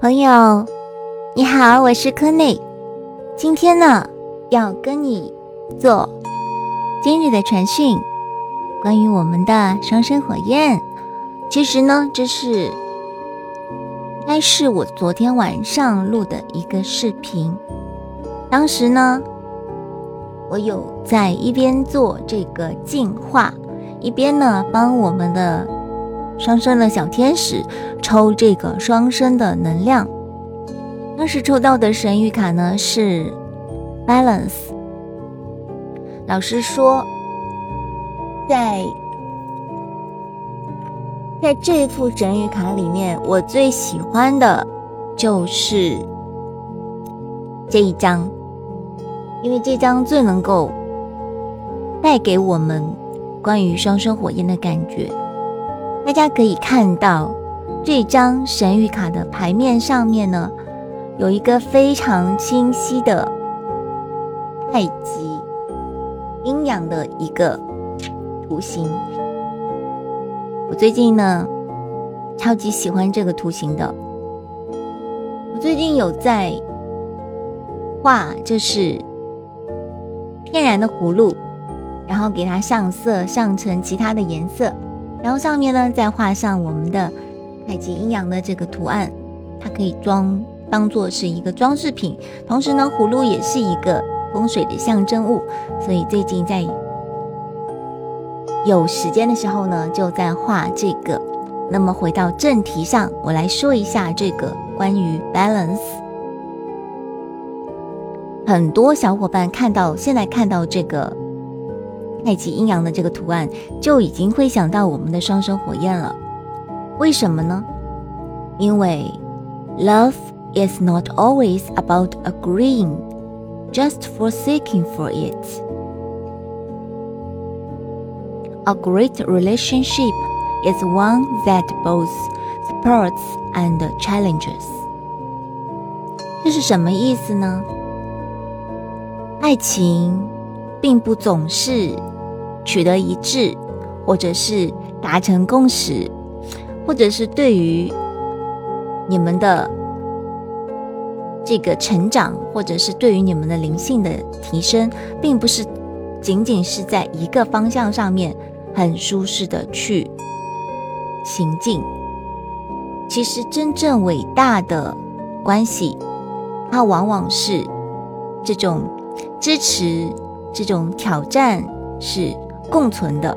朋友，你好，我是柯内。今天呢，要跟你做今日的传讯，关于我们的双生火焰。其实呢，这是应该是我昨天晚上录的一个视频。当时呢，我有在一边做这个净化，一边呢帮我们的。双生的小天使抽这个双生的能量，当时抽到的神谕卡呢是 Balance。老师说，在在这副神谕卡里面，我最喜欢的就是这一张，因为这张最能够带给我们关于双生火焰的感觉。大家可以看到，这张神谕卡的牌面上面呢，有一个非常清晰的太极阴阳的一个图形。我最近呢，超级喜欢这个图形的。我最近有在画，就是天然的葫芦，然后给它上色，上成其他的颜色。然后上面呢，再画上我们的太极阴阳的这个图案，它可以装当做是一个装饰品。同时呢，葫芦也是一个风水的象征物，所以最近在有时间的时候呢，就在画这个。那么回到正题上，我来说一下这个关于 balance。很多小伙伴看到现在看到这个。太极阴阳的这个图案就已经会想到我们的双生火焰了。为什么呢？因为 love is not always about agreeing, just for seeking for it. A great relationship is one that both supports and challenges. 这是什么意思呢？爱情并不总是。 取得一致，或者是达成共识，或者是对于你们的这个成长，或者是对于你们的灵性的提升，并不是仅仅是在一个方向上面很舒适的去行进。其实真正伟大的关系，它往往是这种支持，这种挑战是。共存的。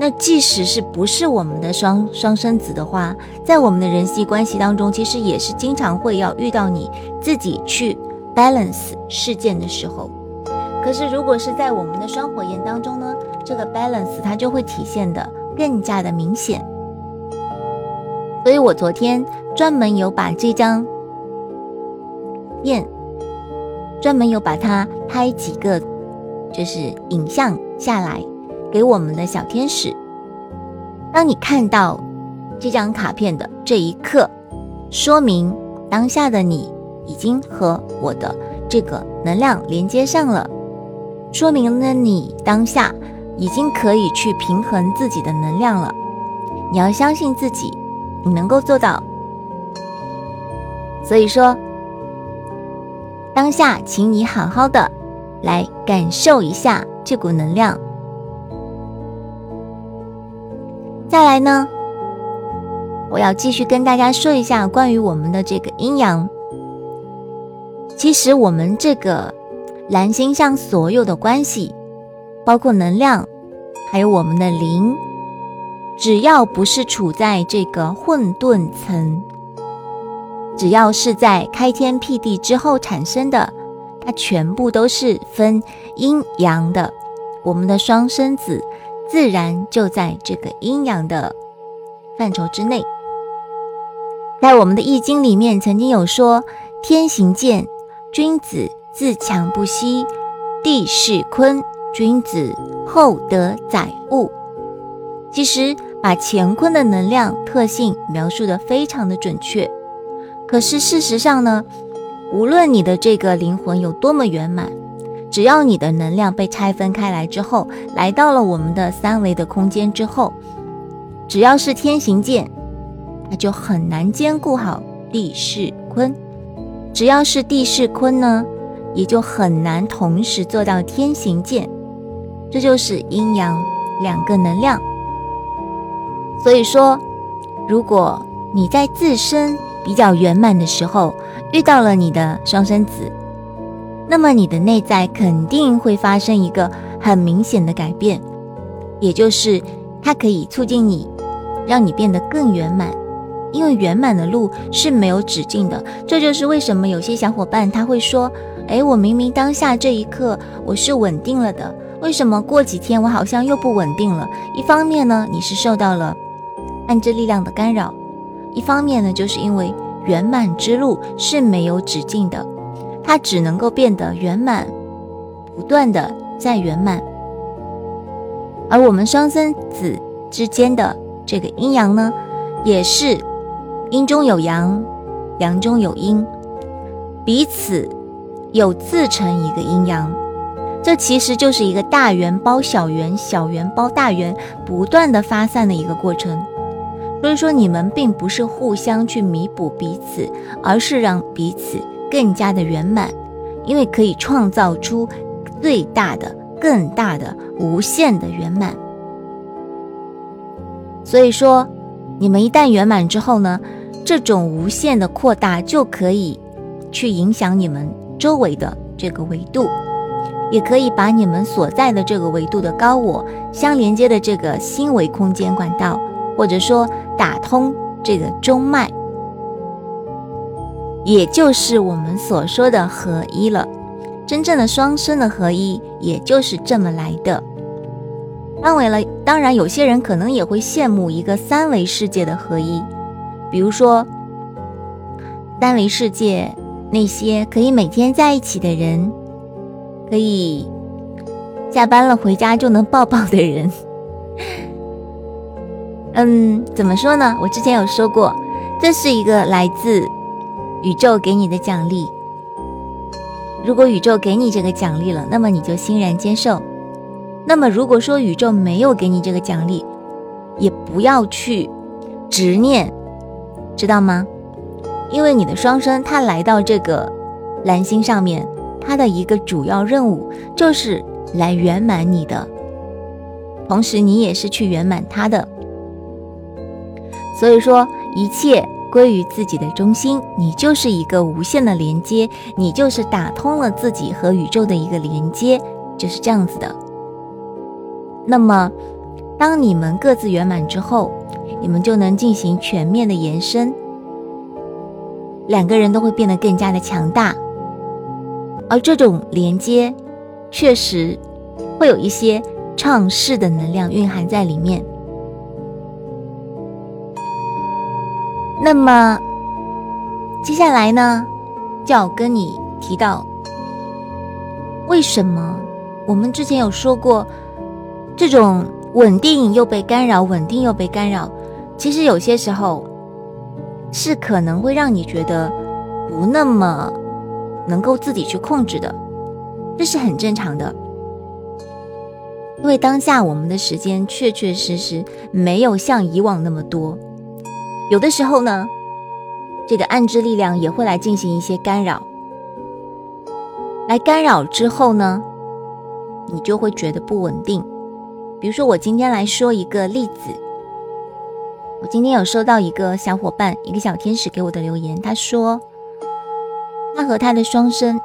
那即使是不是我们的双双生子的话，在我们的人际关系当中，其实也是经常会要遇到你自己去 balance 事件的时候。可是如果是在我们的双火焰当中呢，这个 balance 它就会体现的更加的明显。所以我昨天专门有把这张片，专门有把它拍几个。就是影像下来给我们的小天使。当你看到这张卡片的这一刻，说明当下的你已经和我的这个能量连接上了，说明了你当下已经可以去平衡自己的能量了。你要相信自己，你能够做到。所以说，当下，请你好好的。来感受一下这股能量。再来呢，我要继续跟大家说一下关于我们的这个阴阳。其实我们这个蓝星象所有的关系，包括能量，还有我们的灵，只要不是处在这个混沌层，只要是在开天辟地之后产生的。它全部都是分阴阳的，我们的双生子自然就在这个阴阳的范畴之内。在我们的易经里面，曾经有说：“天行健，君子自强不息；地势坤，君子厚德载物。”其实把乾坤的能量特性描述的非常的准确。可是事实上呢？无论你的这个灵魂有多么圆满，只要你的能量被拆分开来之后，来到了我们的三维的空间之后，只要是天行健，那就很难兼顾好地势坤。只要是地势坤呢，也就很难同时做到天行健。这就是阴阳两个能量。所以说，如果你在自身比较圆满的时候遇到了你的双生子，那么你的内在肯定会发生一个很明显的改变，也就是它可以促进你，让你变得更圆满。因为圆满的路是没有止境的，这就是为什么有些小伙伴他会说：“诶，我明明当下这一刻我是稳定了的，为什么过几天我好像又不稳定了？”一方面呢，你是受到了暗之力量的干扰；一方面呢，就是因为圆满之路是没有止境的，它只能够变得圆满，不断的在圆满。而我们双生子之间的这个阴阳呢，也是。阴中有阳，阳中有阴，彼此有自成一个阴阳，这其实就是一个大圆包小圆，小圆包大圆，不断的发散的一个过程。所以说，你们并不是互相去弥补彼此，而是让彼此更加的圆满，因为可以创造出最大的、更大的、无限的圆满。所以说，你们一旦圆满之后呢？这种无限的扩大就可以去影响你们周围的这个维度，也可以把你们所在的这个维度的高我相连接的这个星维空间管道，或者说打通这个中脉，也就是我们所说的合一了。真正的双生的合一，也就是这么来的。当为了，当然有些人可能也会羡慕一个三维世界的合一。比如说，三维世界那些可以每天在一起的人，可以下班了回家就能抱抱的人，嗯，怎么说呢？我之前有说过，这是一个来自宇宙给你的奖励。如果宇宙给你这个奖励了，那么你就欣然接受；那么如果说宇宙没有给你这个奖励，也不要去执念。知道吗？因为你的双生他来到这个蓝星上面，他的一个主要任务就是来圆满你的，同时你也是去圆满他的。所以说，一切归于自己的中心，你就是一个无限的连接，你就是打通了自己和宇宙的一个连接，就是这样子的。那么，当你们各自圆满之后，你们就能进行全面的延伸，两个人都会变得更加的强大，而这种连接确实会有一些创世的能量蕴含在里面。那么接下来呢，就要跟你提到，为什么我们之前有说过，这种稳定又被干扰，稳定又被干扰。其实有些时候是可能会让你觉得不那么能够自己去控制的，这是很正常的。因为当下我们的时间确确实实没有像以往那么多，有的时候呢，这个暗之力量也会来进行一些干扰，来干扰之后呢，你就会觉得不稳定。比如说，我今天来说一个例子。我今天有收到一个小伙伴，一个小天使给我的留言，他说他和他的双生，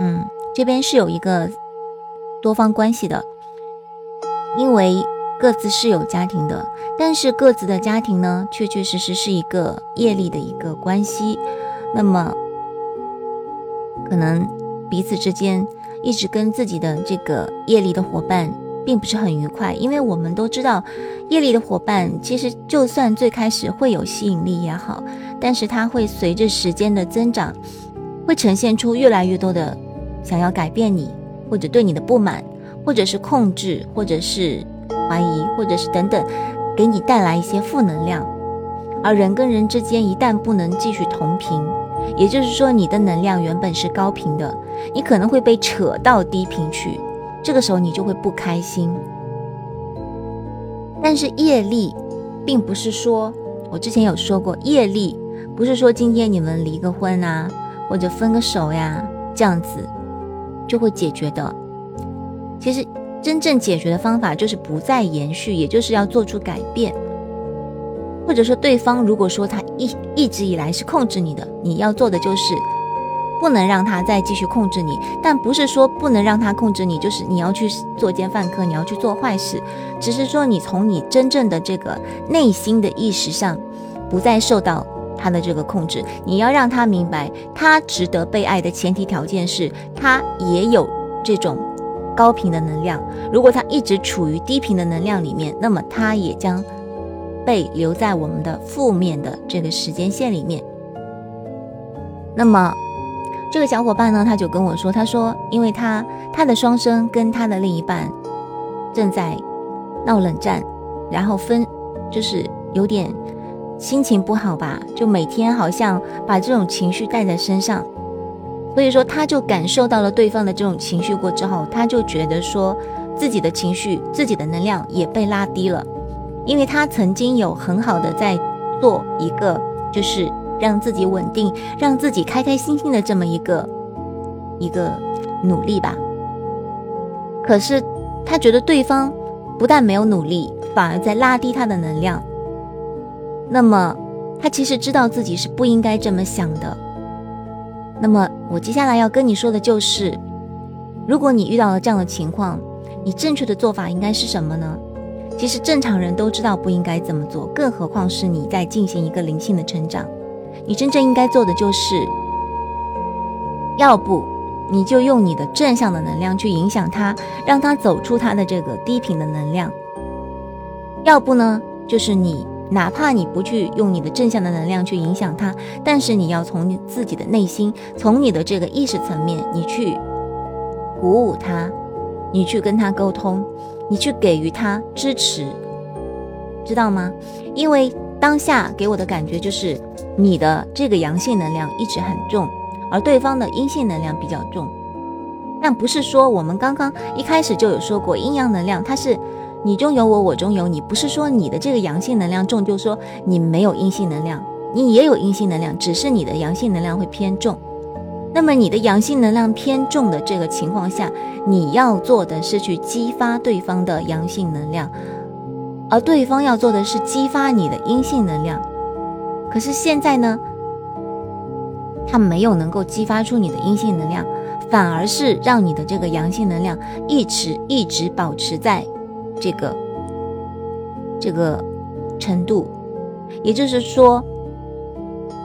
嗯，这边是有一个多方关系的，因为各自是有家庭的，但是各自的家庭呢，确确实实是一个业力的一个关系，那么可能彼此之间一直跟自己的这个业力的伙伴。并不是很愉快，因为我们都知道，业力的伙伴其实就算最开始会有吸引力也好，但是它会随着时间的增长，会呈现出越来越多的想要改变你，或者对你的不满，或者是控制，或者是怀疑，或者是等等，给你带来一些负能量。而人跟人之间一旦不能继续同频，也就是说你的能量原本是高频的，你可能会被扯到低频去。这个时候你就会不开心，但是业力，并不是说我之前有说过，业力不是说今天你们离个婚啊，或者分个手呀，这样子就会解决的。其实真正解决的方法就是不再延续，也就是要做出改变。或者说，对方如果说他一一直以来是控制你的，你要做的就是不能让他再继续控制你。但不是说不能让他控制你，就是你要去作奸犯科，你要去做坏事。只是说你从你真正的这个内心的意识上，不再受到他的这个控制。你要让他明白，他值得被爱的前提条件是他也有这种高频的能量。如果他一直处于低频的能量里面，那么他也将。被留在我们的负面的这个时间线里面。那么，这个小伙伴呢，他就跟我说，他说，因为他他的双生跟他的另一半正在闹冷战，然后分，就是有点心情不好吧，就每天好像把这种情绪带在身上，所以说他就感受到了对方的这种情绪过之后，他就觉得说自己的情绪、自己的能量也被拉低了。因为他曾经有很好的在做一个，就是让自己稳定、让自己开开心心的这么一个一个努力吧。可是他觉得对方不但没有努力，反而在拉低他的能量。那么他其实知道自己是不应该这么想的。那么我接下来要跟你说的就是，如果你遇到了这样的情况，你正确的做法应该是什么呢？其实正常人都知道不应该这么做，更何况是你在进行一个灵性的成长。你真正应该做的就是，要不你就用你的正向的能量去影响他，让他走出他的这个低频的能量；要不呢，就是你哪怕你不去用你的正向的能量去影响他，但是你要从你自己的内心，从你的这个意识层面，你去鼓舞他，你去跟他沟通。你去给予他支持，知道吗？因为当下给我的感觉就是你的这个阳性能量一直很重，而对方的阴性能量比较重。但不是说我们刚刚一开始就有说过阴阳能量，它是你中有我，我中有你，不是说你的这个阳性能量重，就说你没有阴性能量，你也有阴性能量，只是你的阳性能量会偏重。那么你的阳性能量偏重的这个情况下，你要做的是去激发对方的阳性能量，而对方要做的是激发你的阴性能量。可是现在呢，他没有能够激发出你的阴性能量，反而是让你的这个阳性能量一直一直保持在这个这个程度。也就是说，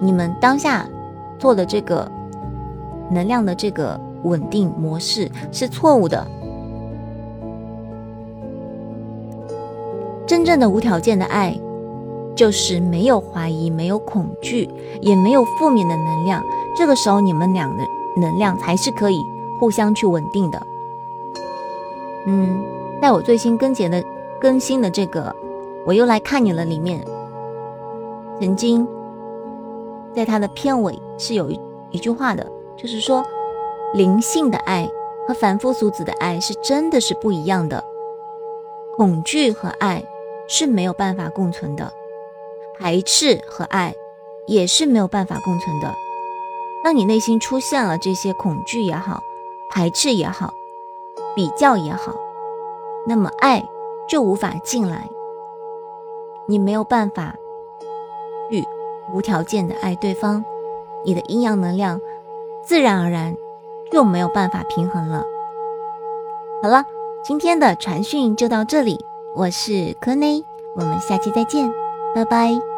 你们当下做的这个。能量的这个稳定模式是错误的。真正的无条件的爱，就是没有怀疑、没有恐惧，也没有负面的能量。这个时候，你们俩的能量才是可以互相去稳定的。嗯，在我最新更节的更新的这个，我又来看你了里面，曾经在它的片尾是有一一句话的。就是说，灵性的爱和凡夫俗子的爱是真的是不一样的。恐惧和爱是没有办法共存的，排斥和爱也是没有办法共存的。当你内心出现了这些恐惧也好，排斥也好，比较也好，那么爱就无法进来。你没有办法去无条件的爱对方，你的阴阳能量。自然而然就没有办法平衡了。好了，今天的传讯就到这里，我是柯内，我们下期再见，拜拜。